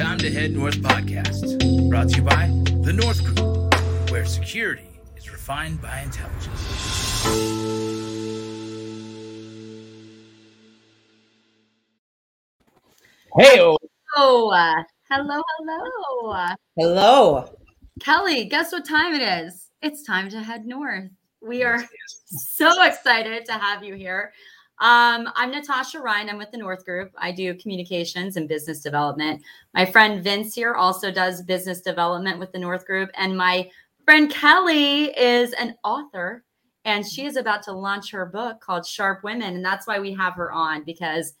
Time to Head North podcast, brought to you by The North Group, where security is refined by intelligence. Hey, Oh, uh, hello, hello. hello. Kelly, guess what time it is? It's time to head north. We are so excited to have you here. Um, I'm Natasha Ryan. I'm with the North Group. I do communications and business development. My friend Vince here also does business development with the North Group. And my friend Kelly is an author, and she is about to launch her book called Sharp Women. And that's why we have her on because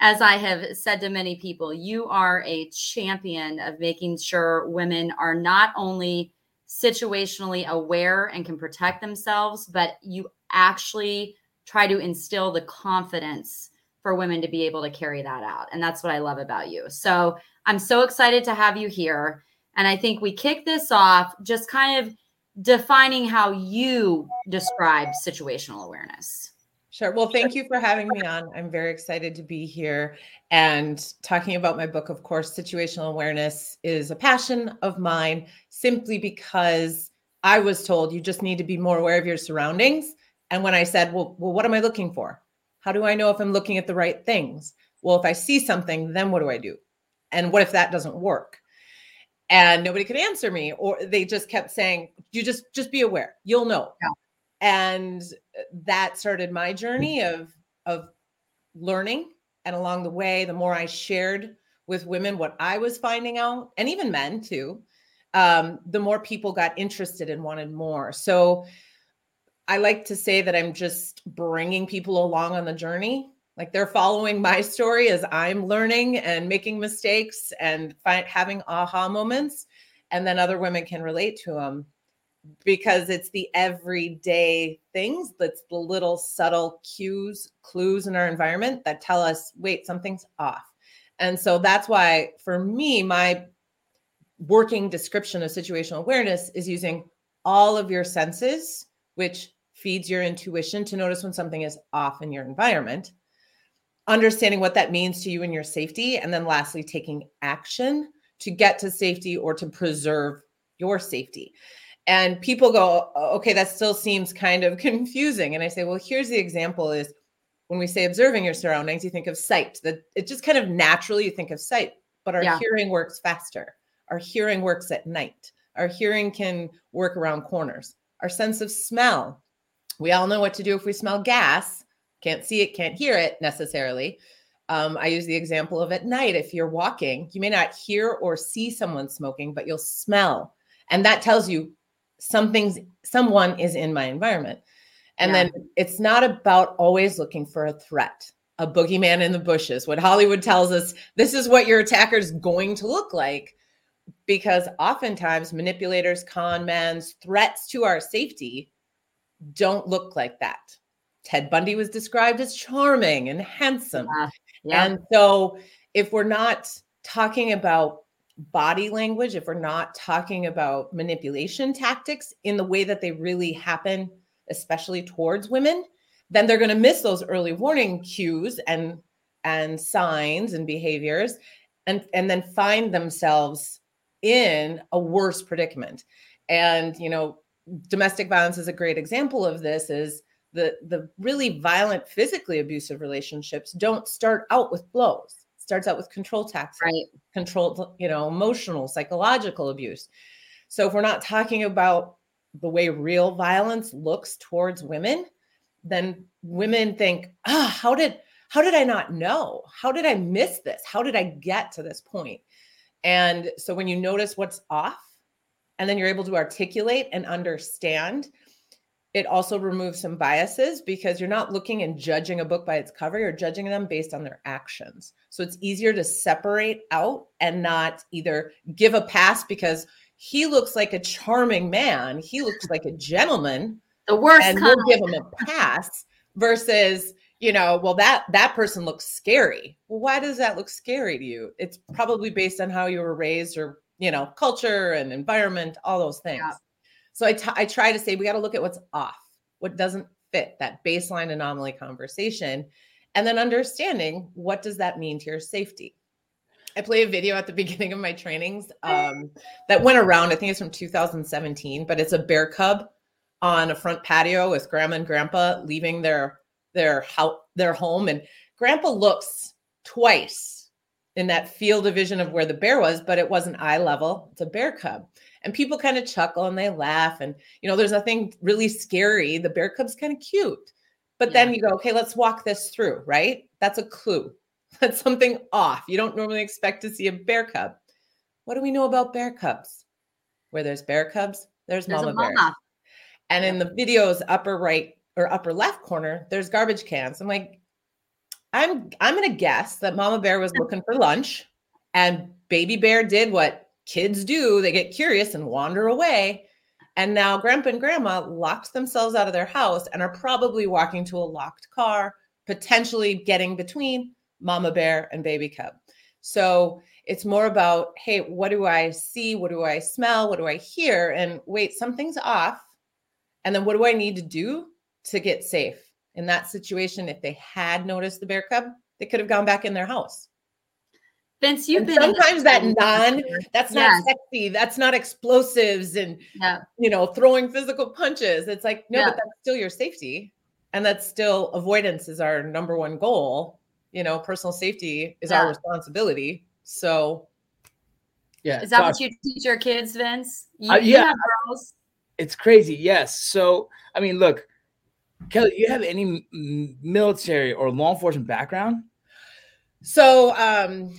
as I have said to many people, you are a champion of making sure women are not only situationally aware and can protect themselves, but you actually try to instill the confidence for women to be able to carry that out. And that's what I love about you. So I'm so excited to have you here. And I think we kick this off just kind of defining how you describe situational awareness. Sure. Well, thank you for having me on. I'm very excited to be here and talking about my book. Of course, situational awareness is a passion of mine simply because I was told you just need to be more aware of your surroundings. And when I said, well, well, what am I looking for? How do I know if I'm looking at the right things? Well, if I see something, then what do I do? And what if that doesn't work? And nobody could answer me, or they just kept saying, you just just be aware. You'll know. Yeah. And that started my journey of of learning. And along the way, the more I shared with women what I was finding out, and even men too, um, the more people got interested and wanted more. So I like to say that I'm just bringing people along on the journey. Like they're following my story as I'm learning and making mistakes and fi- having aha moments. And then other women can relate to them because it's the everyday things that's the little subtle cues, clues in our environment that tell us, wait, something's off. And so that's why for me, my working description of situational awareness is using all of your senses, which feeds your intuition to notice when something is off in your environment, understanding what that means to you and your safety, and then lastly, taking action to get to safety or to preserve your safety. And people go, okay, that still seems kind of confusing. And I say, well, here's the example is when we say observing your surroundings, you think of sight. That it just kind of naturally you think of sight, but our Yeah. hearing works faster. Our hearing works at night. Our hearing can work around corners. Our sense of smell. We all know what to do if we smell gas. Can't see it, can't hear it necessarily. Um, I use the example of at night. If you're walking, you may not hear or see someone smoking, but you'll smell. And that tells you something's someone is in my environment. And Yeah. then it's not about always looking for a threat, a boogeyman in the bushes. What Hollywood tells us, this is what your attacker is going to look like. Because oftentimes manipulators, con men's threats to our safety don't look like that. Ted Bundy was described as charming and handsome. Yeah. Yeah. And so, if we're not talking about body language, if we're not talking about manipulation tactics in the way that they really happen, especially towards women, then they're going to miss those early warning cues and and signs and behaviors and and then find themselves in a worse predicament. And you know, domestic violence is a great example of this is the the really violent physically abusive relationships don't start out with blows. It starts out with control tactics right. control you know emotional psychological abuse. So if we're not talking about the way real violence looks towards women then women think ah how did how did i not know? How did i miss this? How did i get to this point? And so when you notice what's off and then you're able to articulate and understand it also removes some biases because you're not looking and judging a book by its cover you're judging them based on their actions. So it's easier to separate out and not either give a pass because he looks like a charming man he looks like a gentleman The worst and kind. we'll give him a pass versus you know well that that person looks scary. Well why does that look scary to you? It's probably based on how you were raised or you know culture and environment all those things Yeah. so I, t- I try to say we got to look at what's off what doesn't fit that baseline anomaly conversation and then understanding what does that mean to your safety I play a video at the beginning of my trainings um, that went around. I think it's from 2017, but it's a bear cub on a front patio with grandma and grandpa leaving their their house their home, and grandpa looks twice in that field of vision of where the bear was, but it wasn't eye level. It's a bear cub. And people kind of chuckle and they laugh. And, you know, there's nothing really scary. The bear cub's kind of cute. But yeah. then you go, okay, let's walk this through, right? That's a clue. That's something off. You don't normally expect to see a bear cub. What do we know about bear cubs? Where there's bear cubs, there's, there's mama, mama bear. And in the video's upper right or upper left corner, there's garbage cans. I'm like, I'm I'm gonna guess that Mama Bear was looking for lunch, and Baby Bear did what kids do. They get curious and wander away. And now Grandpa and Grandma locked themselves out of their house and are probably walking to a locked car, potentially getting between Mama Bear and Baby Cub. So it's more about, hey, what do I see? What do I smell? What do I hear? And wait, something's off. And then what do I need to do to get safe? In that situation, if they had noticed the bear cub, they could have gone back in their house. Vince, you've and been sometimes that non that's not yes. sexy, that's not explosives and yeah. you know throwing physical punches. It's like no, yeah. but that's still your safety, and that's still avoidance is our number one goal. You know, personal safety is yeah. our responsibility. So, yeah, is that what you teach your kids, Vince? You, uh, yeah, it's crazy. Yes. So, I mean, look, Kelly, you have any military or law enforcement background? So, um,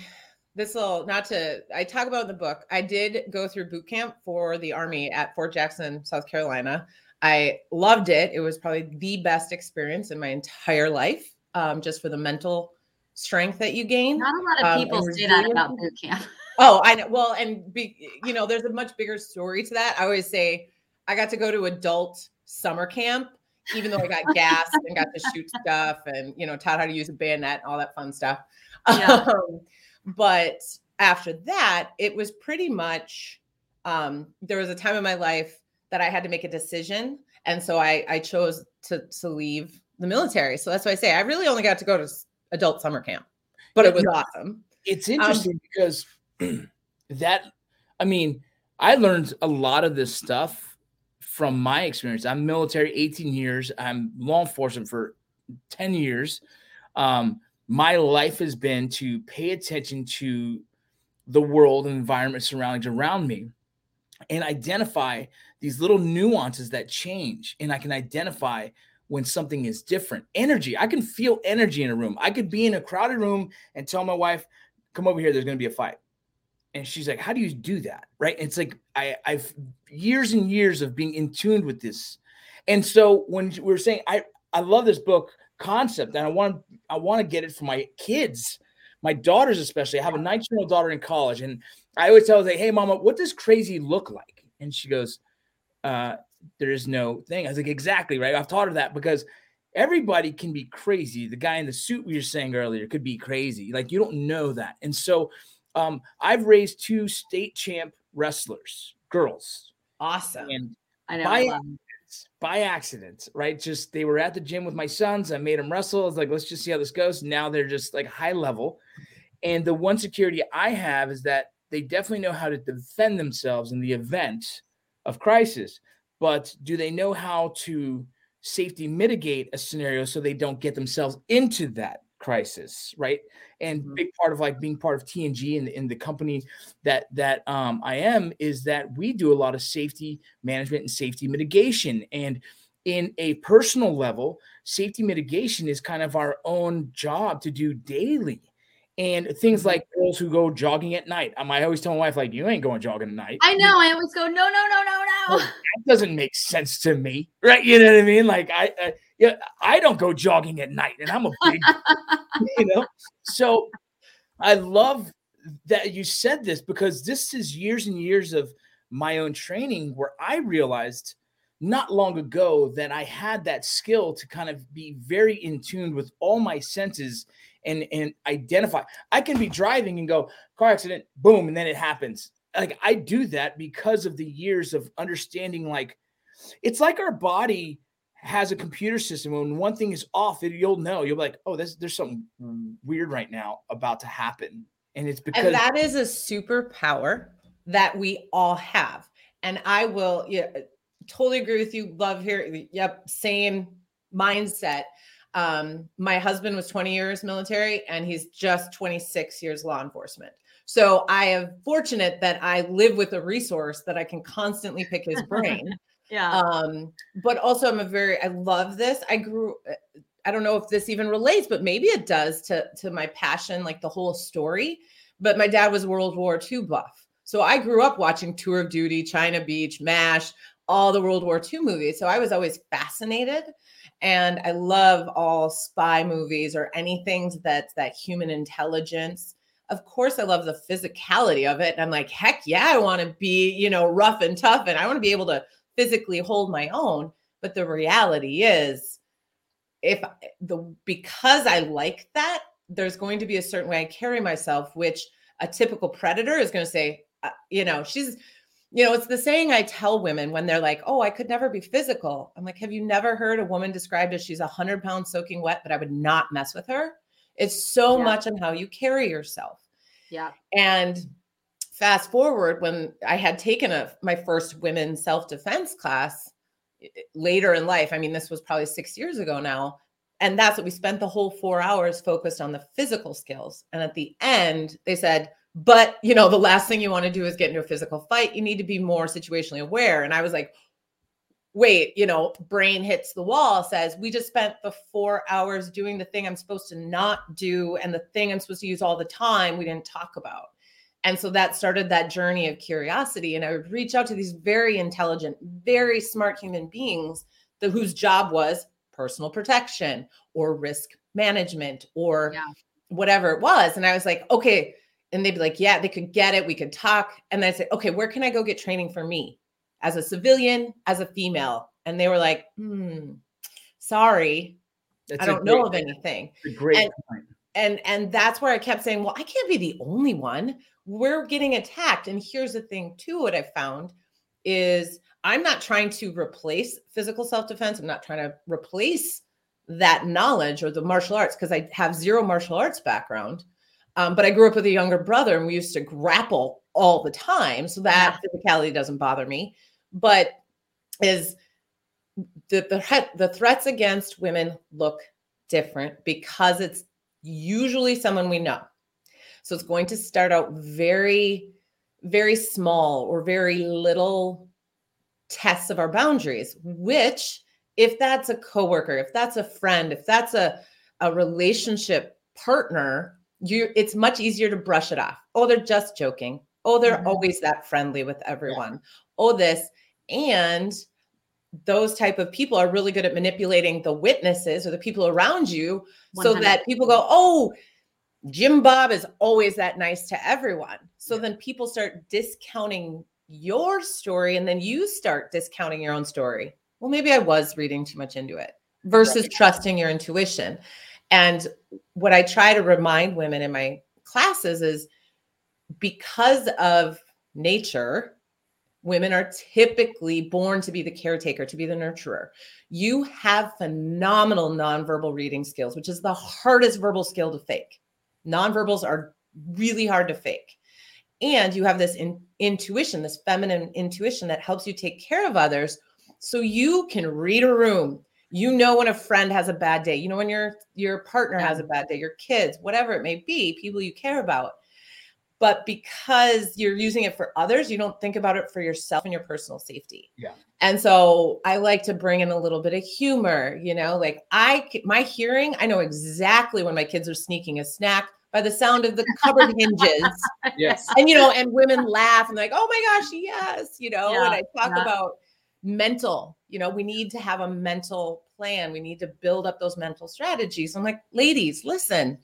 this will not to I talk about in the book. I did go through boot camp for the Army at Fort Jackson, South Carolina. I loved it. It was probably the best experience in my entire life, um, just for the mental strength that you gain. Not a lot of um, people um, say that about boot camp. Oh, I know. Well, and be, you know, there's a much bigger story to that. I always say I got to go to adult summer camp even though I got gas and got to shoot stuff and you know taught how to use a bayonet, and all that fun stuff. Yeah. Um, but after that, it was pretty much um, there was a time in my life that I had to make a decision, and so I I chose to to leave the military. So that's why I say I really only got to go to adult summer camp, but it was awesome. It's um, interesting um, because that I mean I learned a lot of this stuff from my experience. I'm military 18 years. I'm law enforcement for 10 years. Um, my life has been to pay attention to the world and environment surroundings around me and identify these little nuances that change. And I can identify when something is different. Energy, I can feel energy in a room. I could be in a crowded room and tell my wife, come over here, there's going to be a fight and she's like how do you do that? Right? And it's like i i've years and years of being in tune with this. And so when we we're saying i i love this book concept and i want i want to get it for my kids my daughters especially. I have a 19 year old daughter in college and i always tell her hey mama what does crazy look like? And she goes uh there is no thing. I was like exactly right? I've taught her that because everybody can be crazy. The guy in the suit we were saying earlier could be crazy. Like you don't know that. And so um, I've raised two state champ wrestlers, girls. Awesome. And I know. By, accident, by accident, right? Just they were at the gym with my sons. I made them wrestle. I was like, let's just see how this goes. Now they're just like high level. And the one security I have is that they definitely know how to defend themselves in the event of crisis. But do they know how to safety mitigate a scenario so they don't get themselves into that crisis, right? And mm-hmm. big part of like being part of TNG and in the company that that um, I am is that we do a lot of safety management and safety mitigation. And in a personal level, safety mitigation is kind of our own job to do daily. And things mm-hmm. like girls who go jogging at night. Um, I always tell my wife, like, you ain't going jogging at night. I know. I always go, no, no, no, no, no. that doesn't make sense to me, right? You know what I mean? Like, I, uh, yeah, I don't go jogging at night, and I'm a big, you know. So I love that you said this because this is years and years of my own training where I realized not long ago that I had that skill to kind of be very in tune with all my senses and and identify. I can be driving and go car accident, boom, and then it happens. Like I do that because of the years of understanding. Like it's like our body has a computer system when one thing is off, you'll know. You'll be like, oh, there's there's something weird right now about to happen. And it's because and that is a superpower that we all have. And I will yeah, totally agree with you. Love here. Yep, same mindset. Um, my husband was 20 years military and he's just 26 years law enforcement. So I am fortunate that I live with a resource that I can constantly pick his brain. Yeah. um, but also I'm a very I love this. I grew I don't know if this even relates, but maybe it does to to my passion, like the whole story. But my dad was World War II buff. So I grew up watching Tour of Duty, China Beach, MASH, all the World War II movies. So I was always fascinated. And I love all spy movies or anything that's that human intelligence. Of course, I love the physicality of it. And I'm like, heck yeah, I want to be, you know, rough and tough and I want to be able to physically hold my own. But the reality is, if the because I like that, there's going to be a certain way I carry myself, which a typical predator is going to say, uh, you know, she's you know, it's the saying I tell women when they're like, oh, I could never be physical. I'm like, have you never heard a woman described as she's a 100 pounds soaking wet, but I would not mess with her? It's so yeah. much on how you carry yourself. Yeah. And fast forward when I had taken a my first women's self-defense class later in life. I mean, this was probably six years ago now. And that's what we spent the whole four hours focused on the physical skills. And at the end, they said, but you know, the last thing you want to do is get into a physical fight. You need to be more situationally aware. And I was like, wait, you know, brain hits the wall, says, we just spent the four hours doing the thing I'm supposed to not do and the thing I'm supposed to use all the time we didn't talk about. And so that started that journey of curiosity. And I would reach out to these very intelligent, very smart human beings the, whose job was personal protection or risk management or yeah. whatever it was. And I was like, okay, and they'd be like, yeah, they could get it. We could talk. And I said, okay, where can I go get training for me as a civilian, as a female? And they were like, hmm, sorry, that's I don't great, know of anything. great and, point. And and that's where I kept saying, well, I can't be the only one. We're getting attacked. And here's the thing, too, what I found is I'm not trying to replace physical self-defense. I'm not trying to replace that knowledge or the martial arts because I have zero martial arts background. Um, but I grew up with a younger brother and we used to grapple all the time. So that yeah. physicality doesn't bother me. But is the, the, the threats against women look different because it's usually someone we know. So it's going to start out very, very small or very little tests of our boundaries, which if that's a coworker, if that's a friend, if that's a, a relationship partner, you it's much easier to brush it off. Oh, they're just joking. Oh, they're mm-hmm. always that friendly with everyone. Yeah. Oh, this and those type of people are really good at manipulating the witnesses or the people around you 100%. so that people go, "Oh, Jim Bob is always that nice to everyone." So yeah. then people start discounting your story and then you start discounting your own story. Well, maybe I was reading too much into it versus right. trusting your intuition. And what I try to remind women in my classes is because of nature, women are typically born to be the caretaker, to be the nurturer. You have phenomenal nonverbal reading skills, which is the hardest verbal skill to fake. Nonverbals are really hard to fake. And you have this in, intuition, this feminine intuition that helps you take care of others. So you can read a room, you know when a friend has a bad day you know when your your partner has a bad day your kids whatever it may be people you care about but because you're using it for others you don't think about it for yourself and your personal safety. Yeah. And so i like to bring in a little bit of humor you know like i my hearing i know exactly when my kids are sneaking a snack by the sound of the cupboard hinges. Yes. And you know and women laugh and like oh my gosh yes you know yeah, and i talk yeah. about mental you know we need to have a mental plan. We need to build up those mental strategies. I'm like ladies listen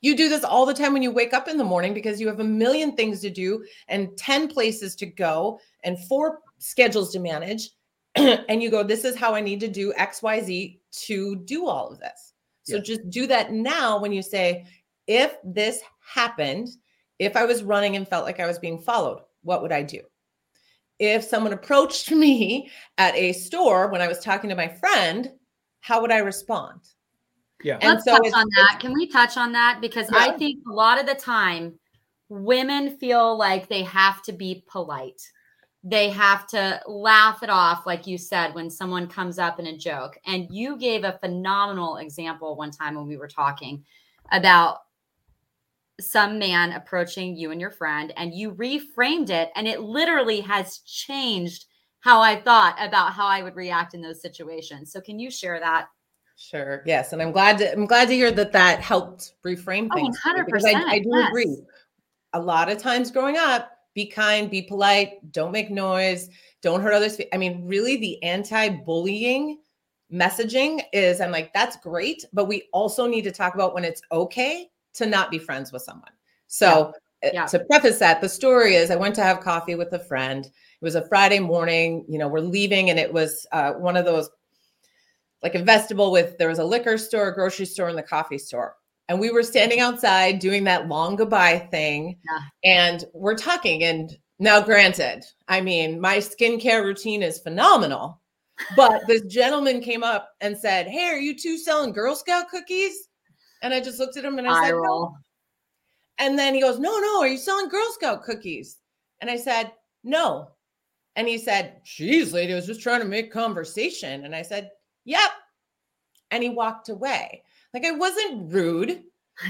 you do this all the time when you wake up in the morning because you have a million things to do and 10 places to go and four schedules to manage and you go this is how i need to do xyz to do all of this so yeah. just do that now when you say if this happened if i was running and felt like i was being followed what would i do if someone approached me at a store when I was talking to my friend, how would I respond? Yeah. And Let's so touch it's- on that. Can we touch on that? Because I think a lot of the time women feel like they have to be polite. They have to laugh it off, like you said, when someone comes up in a joke. And you gave a phenomenal example one time when we were talking about some man approaching you and your friend, and you reframed it, and it literally has changed how I thought about how I would react in those situations. So, can you share that? Sure. Yes, and I'm glad to I'm glad to hear that that helped reframe Oh, things for you, because I, I do yes. agree. A lot of times growing up, be kind, be polite, don't make noise, don't hurt others. I mean, really, the anti-bullying messaging is I'm like, that's great, but we also need to talk about when it's okay to not be friends with someone. So uh, Yeah. to preface that, the story is I went to have coffee with a friend. It was a Friday morning. You know, we're leaving, and it was uh, one of those like a vestibule with there was a liquor store, a grocery store, and the coffee store. And we were standing outside doing that long goodbye thing. Yeah. And we're talking. And now, granted, I mean, my skincare routine is phenomenal. But this gentleman came up and said, Hey, are you two selling Girl Scout cookies? And I just looked at him and I Eye said, no. And then he goes, No, no, are you selling Girl Scout cookies? And I said, No. And he said, Geez, lady, I was just trying to make conversation. And I said, Yep. And he walked away. Like I wasn't rude.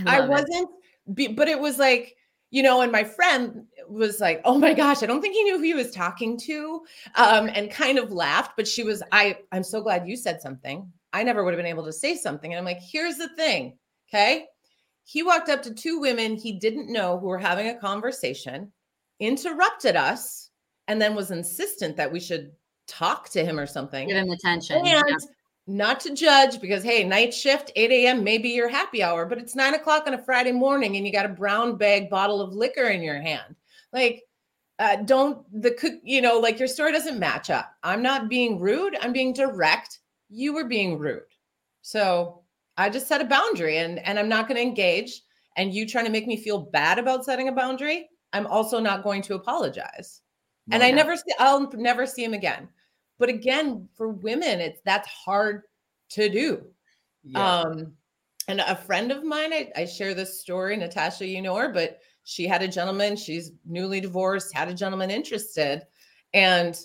I it. wasn't, be, but it was like, you know, and my friend was like, "Oh my gosh, I don't think he knew who he was talking to," um, and kind of laughed. But she was, "I, I'm so glad you said something. I never would have been able to say something." And I'm like, "Here's the thing, okay." He walked up to two women he didn't know who were having a conversation, interrupted us, and then was insistent that we should talk to him or something. Give him attention. And Yeah. Not to judge because hey, night shift, 8 a.m. maybe your happy hour, but it's nine o'clock on a Friday morning and you got a brown bag bottle of liquor in your hand. Like, uh, don't the cook, you know, like your story doesn't match up. I'm not being rude, I'm being direct. You were being rude. So I just set a boundary and and I'm not going to engage. And you trying to make me feel bad about setting a boundary, I'm also not going to apologize and I No. never see I'll never see him again. But again, for women, it's that's hard to do. Yeah. Um, and a friend of mine, I, I share this story, Natasha, you know her, but she had a gentleman, she's newly divorced, had a gentleman interested, and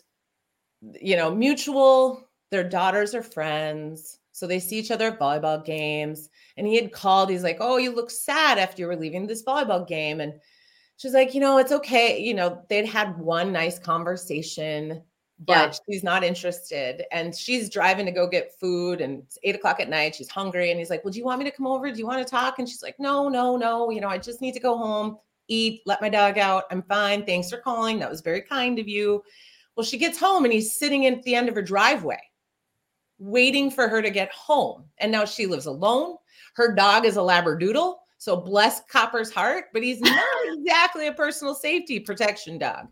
you know, mutual, their daughters are friends. So they see each other at volleyball games. And he had called, he's like, Oh, you look sad after you were leaving this volleyball game. And she's like, you know, it's okay. You know, they'd had one nice conversation, but Yeah. she's not interested. And she's driving to go get food and it's eight o'clock at night. She's hungry. And he's like, Well, do you want me to come over? Do you want to talk? And she's like, No, no, no. You know, I just need to go home, eat, let my dog out. I'm fine. Thanks for calling. That was very kind of you. Well, she gets home and he's sitting at the end of her driveway, waiting for her to get home. And now she lives alone. Her dog is a Labradoodle. So bless Copper's heart, but he's not exactly a personal safety protection dog.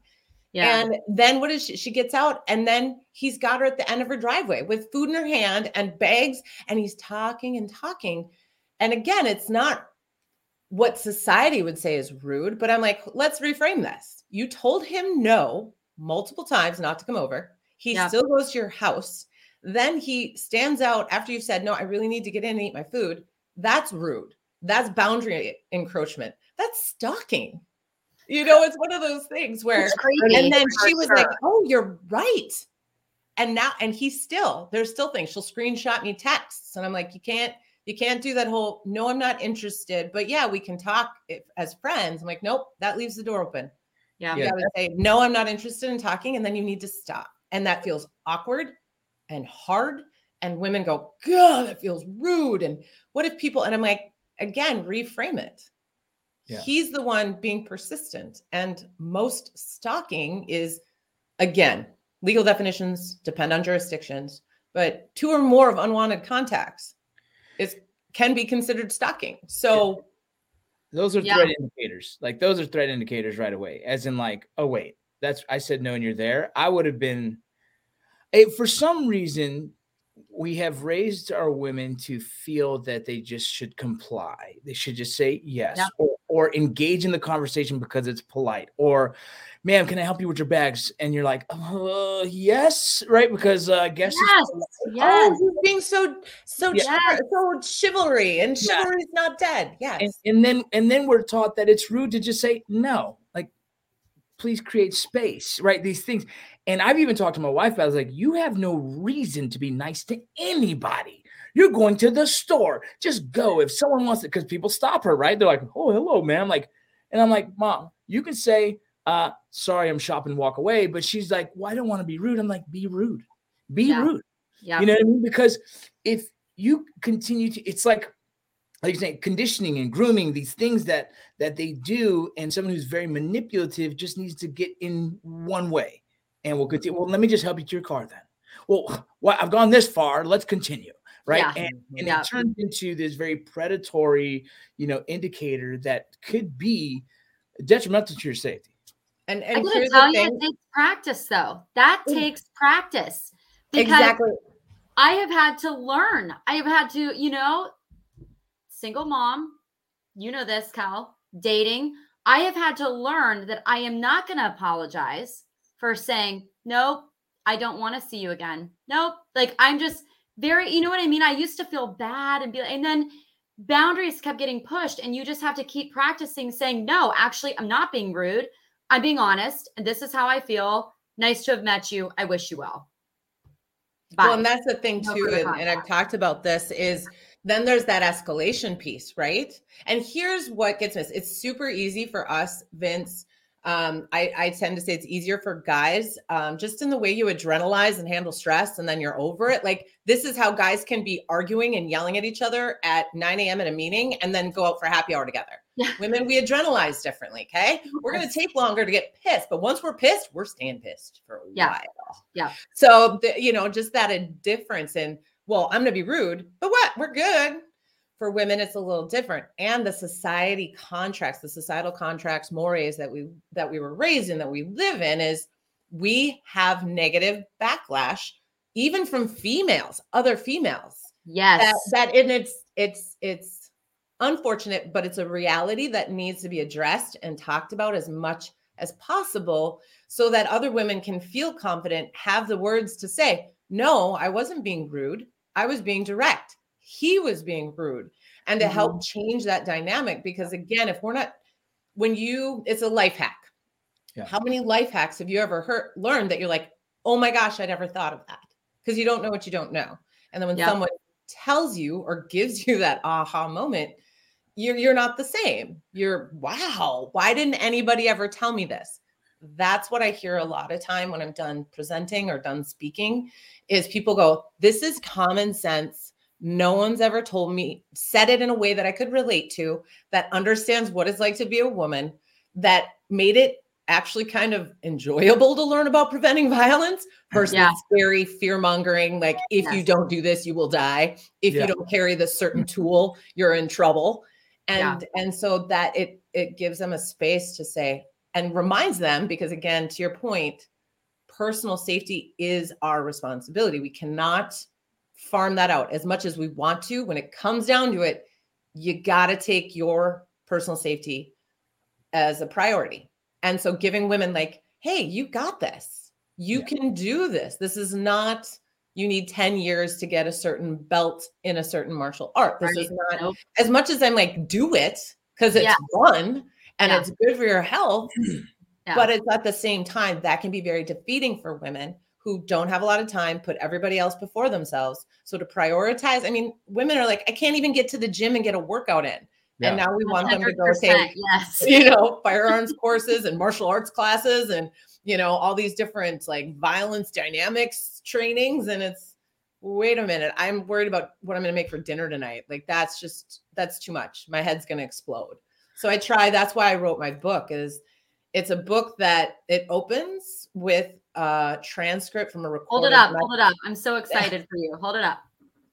Yeah. And then what is she? She gets out, and then he's got her at the end of her driveway with food in her hand and bags, and he's talking and talking. And again, it's not what society would say is rude, but I'm like, let's reframe this. You told him no multiple times not to come over. He Yeah. still goes to your house. Then he stands out after you've said, No, I really need to get in and eat my food. That's rude. That's boundary encroachment. That's stalking. You know, it's one of those things where and then she was like, "Oh, you're right." And now, and he still, there's still things. She'll screenshot me texts, and I'm like, "You can't, you can't do that whole. No, I'm not interested. But yeah, we can talk if, as friends." I'm like, "Nope, that leaves the door open. yeah. You Yeah. gotta say, no, I'm not interested in talking, and then you need to stop." And that feels awkward and hard. And women go, "God, that feels rude." And what if people? And I'm like, again, reframe it. Yeah. He's the one being persistent. And most stalking is, again, legal definitions depend on jurisdictions, but two or more of unwanted contacts is can be considered stalking. So those are Yeah. threat indicators. Like those are threat indicators right away. As in, like, oh wait, that's I said no, and you're there. I would have been. It, for some reason, we have raised our women to feel that they just should comply. They should just say yes Yeah. or, or engage in the conversation because it's polite. Or, ma'am, can I help you with your bags? And you're like, uh, yes, right? Because uh, I guess it's Yes. Yes. Oh, he's being so so Yeah. chival- so chivalry, and Yeah. chivalry's not dead. Yes. and, and then and then we're taught that it's rude to just say no like please create space right these things. And i've even talked to my wife i was like you have no reason to be nice to anybody. You're going to the store. Just go if someone wants it, because people stop her right? They're like oh hello ma'am like and i'm like mom you can say uh sorry i'm shopping walk away but she's like well i don't want to be rude. I'm like be rude. Be Yeah. rude. Yeah. you know what I mean? Because if you continue to, it's like, like you say, conditioning and grooming, these things that that they do, and someone who's very manipulative just needs to get in one way, and we'll continue. Well, let me just help you to your car then. Well, well, I've gone this far. Let's continue, right? Yeah. And and Yeah. it turns into this very predatory, you know, indicator that could be detrimental to your safety. and I and gotta tell you, thing. it takes practice though. That Mm. takes practice. Because Exactly. I have had to learn. I have had to, you know, single mom, you know this, Cal, dating. I have had to learn that I am not going to apologize for saying, nope, I don't want to see you again. Nope. Like I'm just very, you know what I mean? I used to feel bad and be like, and then boundaries kept getting pushed. And you just have to keep practicing saying, no, actually, I'm not being rude. I'm being honest. And this is how I feel. Nice to have met you. I wish you well. Bye. Well, and that's the thing too, and, and I've talked about this is then there's that escalation piece, right? And here's what gets missed. It's super easy for us, Vince. Um, I, I tend to say it's easier for guys, um, just in the way you adrenalize and handle stress, and then you're over it. Like this is how guys can be arguing and yelling at each other at 9 a.m. in a meeting, and then go out for happy hour together. Yeah. Women, we adrenalize differently. Okay, we're gonna take longer to get pissed, but once we're pissed, we're staying pissed for a Yeah. while. Yeah. So the, you know, just that a difference in well, I'm gonna be rude, but what? We're good. For women, it's a little different. And the society contracts, the societal contracts, mores that we that we were raised in, that we live in, is we have negative backlash, even from females, other females yes. that that and it's it's it's unfortunate but it's a reality that needs to be addressed and talked about as much as possible so that other women can feel confident have the words to say no i wasn't being rude i was being direct he was being rude and to help mm-hmm. change that dynamic because again if we're not when you it's a life hack Yeah. how many life hacks have you ever heard learned that you're like oh my gosh i never thought of that because you don't know what you don't know and then when Yeah. someone tells you or gives you that aha moment, you're you're not the same. You're wow, why didn't anybody ever tell me this? That's what I hear a lot of time when I'm done presenting or done speaking is people go, "This is common sense. No one's ever told me, said it in a way that I could relate to, that understands what it's like to be a woman, that made it actually kind of enjoyable to learn about preventing violence versus Yeah. scary fear mongering like if you don't do this you will die if Yeah. you don't carry this certain mm-hmm. tool you're in trouble Yeah. and and so that it it gives them a space to say and reminds them because again to your point personal safety is our responsibility. We cannot farm that out. As much as we want to when it comes down to it you got to take your personal safety as a priority. And so giving women like hey you got this. You Yeah. can do this. This is not you need 10 years to get a certain belt in a certain martial art. This Right. is not as much as i'm like do it because it's Yeah. fun and Yeah. it's good for your health Yeah. but it's at the same time that can be very defeating for women who don't have a lot of time put everybody else before themselves so to prioritize i mean women are like i can't even get to the gym and get a workout in and now we want them to go 100%, take Yes. you know firearms courses and martial arts classes and you know all these different like violence dynamics trainings and it's wait a minute i'm worried about what i'm going to make for dinner tonight like that's just that's too much my head's going to explode so i try that's why i wrote my book is it's a book that it opens with a transcript from a recording. Hold it up. Hold it up. I'm so excited for you. Hold it up.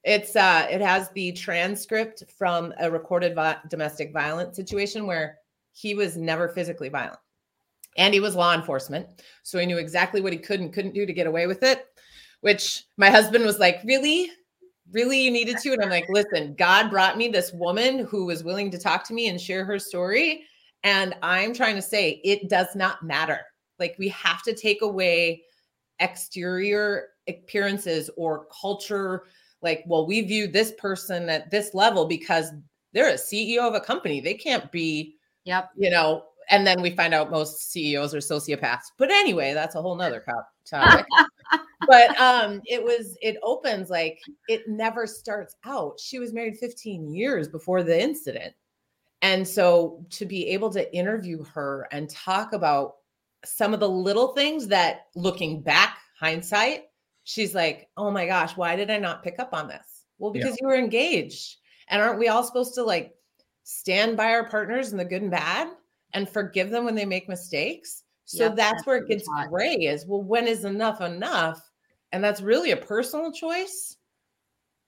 it's uh it has the transcript from a recorded vi- domestic violence situation where he was never physically violent and he was law enforcement so he knew exactly what he could and couldn't do to get away with it which my husband was like, Really? Really, you needed to? And I'm like, Listen, God brought me this woman who was willing to talk to me and share her story. And I'm trying to say it does not matter. Like, we have to take away exterior appearances or culture. Like, well, we view this person at this level because they're a CEO of a company. They can't be, Yep. you know, and then we find out most CEOs are sociopaths. But anyway, that's a whole nother topic. but um it was it opens like it never starts out. She was married 15 years before the incident. And so to be able to interview her and talk about some of the little things that looking back, hindsight, she's like, oh my gosh, why did I not pick up on this? Well, because yeah. you were engaged. And aren't we all supposed to like stand by our partners in the good and bad and forgive them when they make mistakes? So yep, that's, that's where it gets gray is well, when is enough enough? And that's really a personal choice.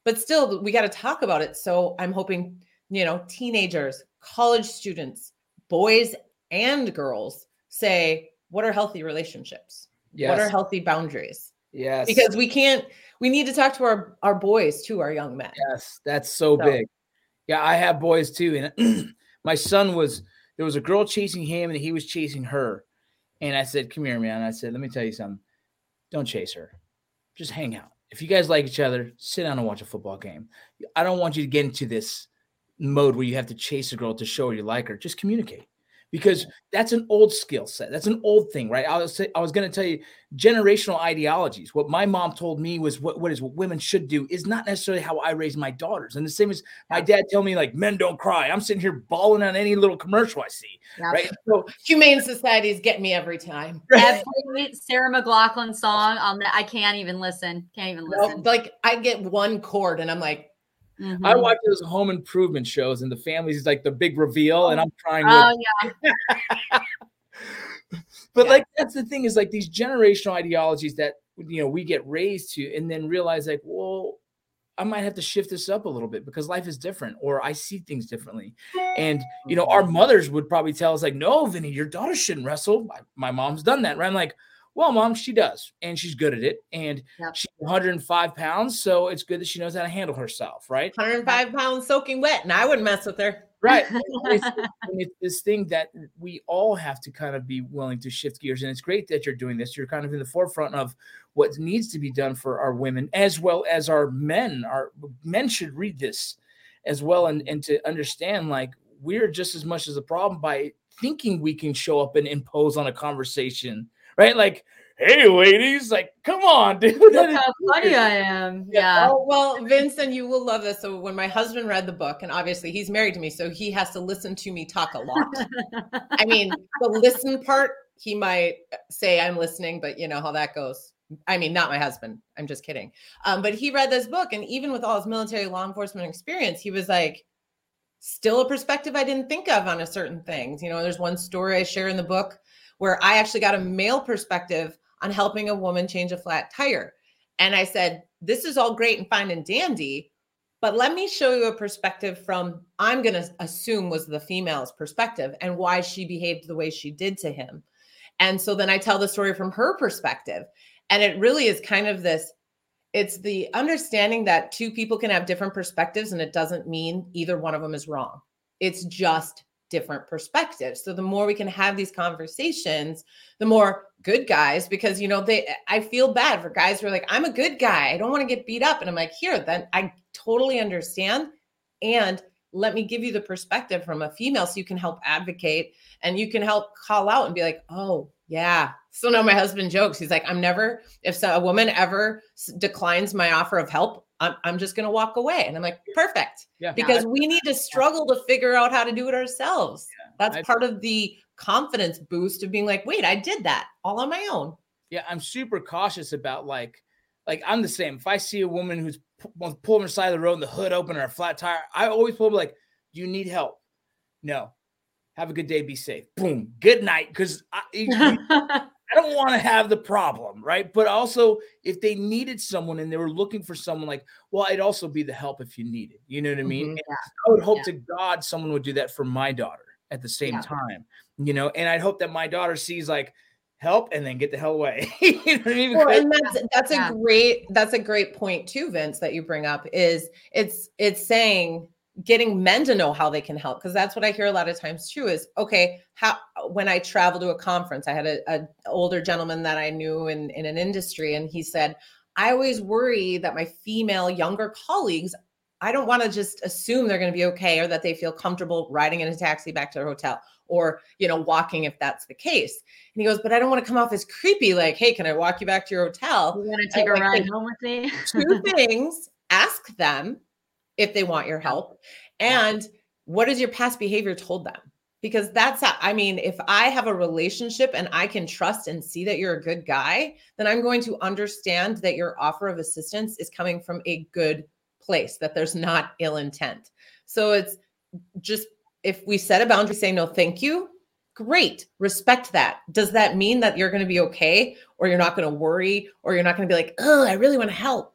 But still, we got to talk about it. So I'm hoping, you know, teenagers, college students, boys and girls say, what are healthy relationships? Yes. What are healthy boundaries? Yes. Because we can't, we need to talk to our, our boys too, our young men. Yes, that's so, so. big. Yeah, I have boys too. And my son was, there was a girl chasing him and he was chasing her. And I said, Come here, man. I said, Let me tell you something. Don't chase her. Just hang out. If you guys like each other, sit down and watch a football game. I don't want you to get into this mode where you have to chase a girl to show her you like her. Just communicate because that's an old skill set. That's an old thing, right? I was I was going to tell you generational ideologies. What my mom told me was what what is what women should do is not necessarily how I raise my daughters. And the same as my dad tell me like men don't cry. I'm sitting here bawling on any little commercial I see. Yeah. Right. So humane societies get me every time. Every Sarah McLachlan song, um, I can't even listen. Can't even listen. No, like I get one chord and I'm like, Mm-hmm. I watch those home improvement shows and the families like the big reveal, and I'm trying. Oh yeah. but yeah. like that's the thing is like these generational ideologies that you know we get raised to, and then realize like, well, I might have to shift this up a little bit because life is different, or I see things differently. And you know, our mm-hmm. mothers would probably tell us like, "No, Vinny, your daughter shouldn't wrestle." My, my mom's done that, right? I'm like, well, mom, she does, and she's good at it, and yep. she's 105 pounds, so it's good that she knows how to handle herself, right? 105 pounds soaking wet, and I wouldn't mess with her, right? it's, it's, this thing that we all have to kind of be willing to shift gears, and it's great that you're doing this. You're kind of in the forefront of what needs to be done for our women as well as our men. Our men should read this as well, and and to understand like we're just as much as a problem by thinking we can show up and impose on a conversation right? Like, hey, ladies, like, come on, dude. Look how funny I am. Yeah. Oh, well, Vincent, you will love this. So when my husband read the book, and obviously he's married to me, so he has to listen to me talk a lot. I mean, the listen part, he might say I'm listening, but you know how that goes. I mean, not my husband. I'm just kidding. Um, but he read this book, and even with all his military law enforcement experience, he was like, still a perspective I didn't think of on a certain things. You know, there's one story I share in the book where I actually got a male perspective on helping a woman change a flat tire. And I said, This is all great and fine and dandy, but let me show you a perspective from, I'm going to assume was the female's perspective and why she behaved the way she did to him. And so then I tell the story from her perspective. And it really is kind of this it's the understanding that two people can have different perspectives and it doesn't mean either one of them is wrong. It's just different perspectives. So the more we can have these conversations, the more good guys, because you know, they I feel bad for guys who are like, I'm a good guy. I don't want to get beat up. And I'm like, here, then I totally understand. And let me give you the perspective from a female so you can help advocate and you can help call out and be like, oh, yeah. So now my husband jokes. He's like, I'm never, if so, a woman ever declines my offer of help, I'm, I'm just going to walk away. And I'm like, perfect. Yeah. Because we need to struggle to figure out how to do it ourselves. Yeah. That's I, part of the confidence boost of being like, wait, I did that all on my own. Yeah. I'm super cautious about like, like I'm the same. If I see a woman who's pulling her side of the road and the hood open or a flat tire, I always pull like, you need help? No. Have a good day. Be safe. Boom. Good night. Because I, I don't want to have the problem, right? But also, if they needed someone and they were looking for someone, like, well, I'd also be the help if you needed. You know what I mean? Mm-hmm. I would hope yeah. to God someone would do that for my daughter at the same yeah. time, you know. And I'd hope that my daughter sees like help and then get the hell away. you know I mean? well, and that's that's yeah. a great that's a great point too, Vince, that you bring up is it's it's saying getting men to know how they can help because that's what i hear a lot of times too is okay how when i travel to a conference i had a, a older gentleman that i knew in, in an industry and he said i always worry that my female younger colleagues i don't want to just assume they're going to be okay or that they feel comfortable riding in a taxi back to their hotel or you know walking if that's the case. And he goes but i don't want to come off as creepy like hey can i walk you back to your hotel you want to take a ride home with me? two things ask them if they want your help. And what has your past behavior told them? Because that's how, i mean if i have a relationship and i can trust and see that you're a good guy then i'm going to understand that your offer of assistance is coming from a good place that there's not ill intent. So it's just if we set a boundary say no thank you great respect that. Does that mean that you're going to be okay or you're not going to worry or you're not going to be like oh i really want to help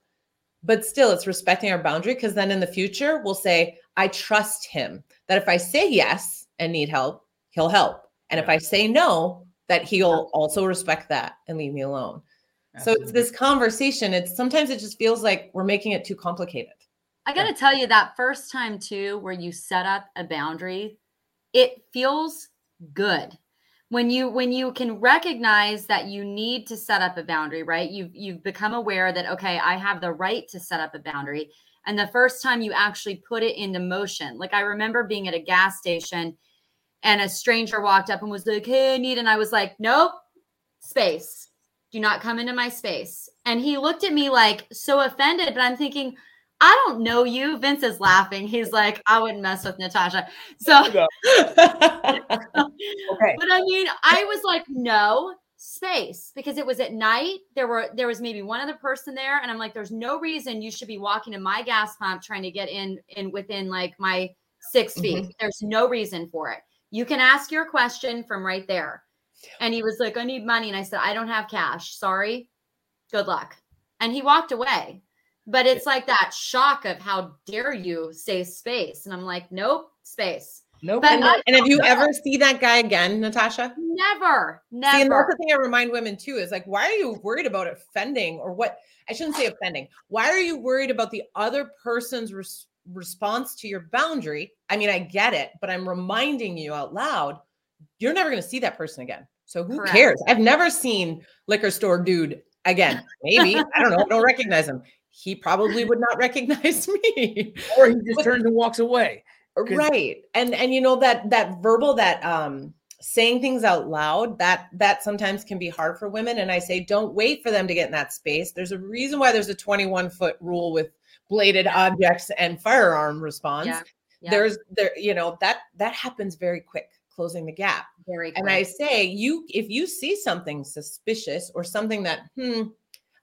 but still it's respecting our boundary because then in the future we'll say i trust him that if i say yes and need help he'll help and yeah. if i say no that he'll also respect that and leave me alone Absolutely. so it's this conversation it's sometimes it just feels like we're making it too complicated i got to yeah. tell you that first time too where you set up a boundary it feels good when you when you can recognize that you need to set up a boundary right? You've you've become aware that okay i have the right to set up a boundary. And the first time you actually put it into motion like i remember being at a gas station and a stranger walked up and was like hey i need and i was like nope space. Do not come into my space. And he looked at me like so offended but i'm thinking I don't know you. Vince is laughing. He's like, I wouldn't mess with Natasha. So, okay. But I mean, I was like, no space because it was at night. There were there was maybe one other person there, and I'm like, there's no reason you should be walking to my gas pump trying to get in in within like my 6 feet. Mm-hmm. There's no reason for it. You can ask your question from right there. And he was like, I need money. And I said, I don't have cash. Sorry. Good luck. And he walked away. But it's like that shock of how dare you say space. And I'm like, nope, space. Nope. But and, I, and if you ever see that guy again, Natasha? Never, never. See, and that's the thing I remind women too is like, why are you worried about offending or what? I shouldn't say offending. Why are you worried about the other person's res- response to your boundary? I mean, I get it, but I'm reminding you out loud, you're never going to see that person again. So who Correct. cares? I've never seen liquor store dude again. Maybe I don't know. I don't recognize him he probably would not recognize me or he just but, turns and walks away right and and you know that that verbal that um saying things out loud that that sometimes can be hard for women and i say don't wait for them to get in that space there's a reason why there's a 21 foot rule with bladed objects and firearm response yeah. Yeah. there's there you know that that happens very quick closing the gap very quick. and i say you if you see something suspicious or something that hmm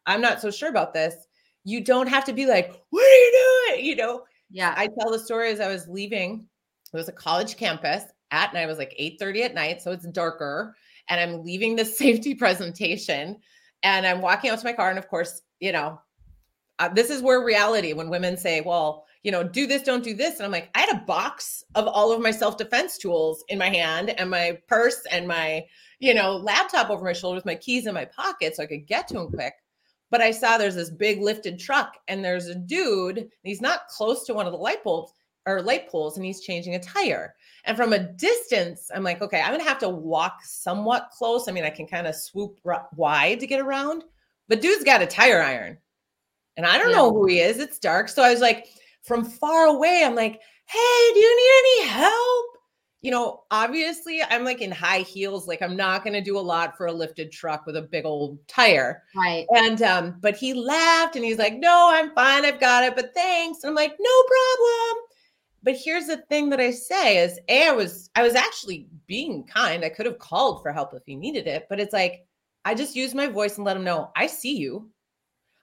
i'm not so sure about this you don't have to be like, what are you doing? You know? Yeah. I tell the story as I was leaving. It was a college campus at night. It was like 8 30 at night. So it's darker. And I'm leaving the safety presentation and I'm walking out to my car. And of course, you know, uh, this is where reality, when women say, well, you know, do this, don't do this. And I'm like, I had a box of all of my self defense tools in my hand and my purse and my, you know, laptop over my shoulder with my keys in my pocket so I could get to him quick but I saw there's this big lifted truck and there's a dude, he's not close to one of the light bulbs or light poles and he's changing a tire. And from a distance, I'm like, okay, I'm going to have to walk somewhat close. I mean, I can kind of swoop r- wide to get around, but dude's got a tire iron. And I don't yeah. know who he is. It's dark. So I was like, from far away, I'm like, hey, do you need any help? You know, obviously I'm like in high heels, like I'm not going to do a lot for a lifted truck with a big old tire. Right. And, um, but he laughed and he's like, no, I'm fine. I've got it, but thanks. And I'm like, no problem. But here's the thing that I say is, A, I was, I was actually being kind. I could have called for help if he needed it, but it's like, I just use my voice and let him know I see you.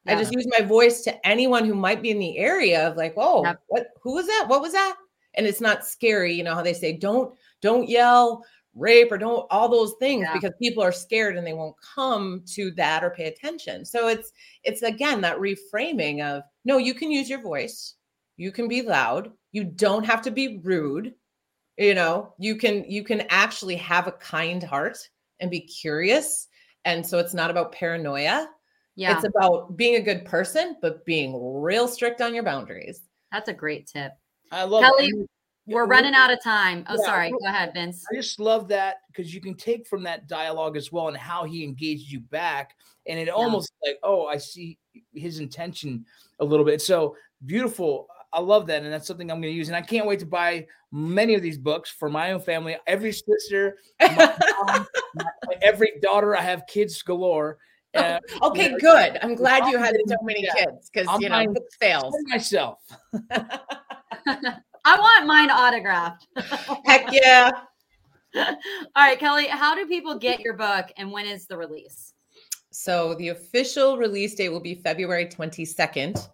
Yeah. I just use my voice to anyone who might be in the area of like, oh, what, who was that? What was that? And it's not scary you know how they say don't don't yell rape or don't all those things yeah. because people are scared and they won't come to that or pay attention so it's it's again that reframing of no you can use your voice you can be loud you don't have to be rude you know you can you can actually have a kind heart and be curious And so it's not about paranoia. Yeah. It's about being a good person, but being real strict on your boundaries. That's a great tip. I love Kelly, it. We're running out of time. Oh, Yeah, sorry. Go ahead, Vince. I just love that because you can take from that dialogue as well and how he engaged you back. And it almost like, oh, I see his intention a little bit. So beautiful. I love that. And that's something I'm going to use. And I can't wait to buy many of these books for my own family. Every sister, my mom, my- every daughter, I have kids galore. Uh, Okay, Yeah. good. I'm glad you had so many yeah. kids because you know book sales. myself. I want mine autographed. Heck yeah. All right, Kelly, how do people get your book and when is the release? So the official release date will be February 22nd.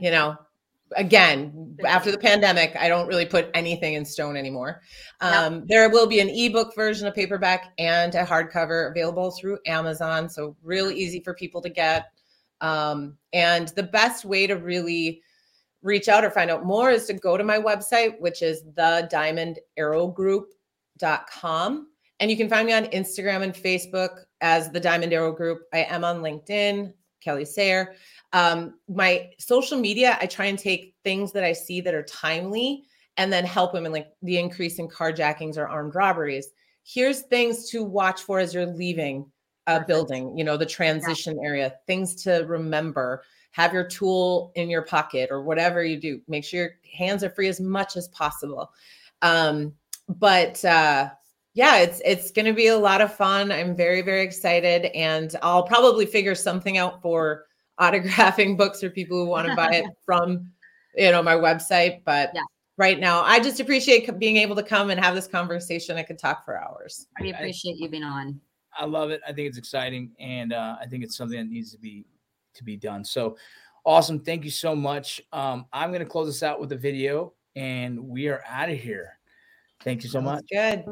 You know, again, after the pandemic, I don't really put anything in stone anymore. Um, There will be an ebook version, a paperback, and a hardcover available through Amazon. So really easy for people to get. Um, and the best way to really reach out or find out more is to go to my website, which is the diamond arrow group.com. And you can find me on Instagram and Facebook as the Diamond Arrow Group. I am on LinkedIn, Kelly Sayre. Um, my social media, I try and take things that I see that are timely and then help women like the increase in carjackings or armed robberies. Here's things to watch for as you're leaving a Perfect. building, you know, the transition area, things to remember. Have your tool in your pocket or whatever you do. Make sure your hands are free as much as possible. Um, but uh yeah, it's it's going to be a lot of fun. I'm very very excited and I'll probably figure something out for autographing books for people who want to buy it from you know my website, but Yeah. right now I just appreciate being able to come and have this conversation. I could talk for hours. We I- appreciate you being on. I love it. I think it's exciting, and uh, I think it's something that needs to be to be done. So awesome! Thank you so much. Um, I'm going to close this out with a video, and we are out of here. Thank you so much. Good.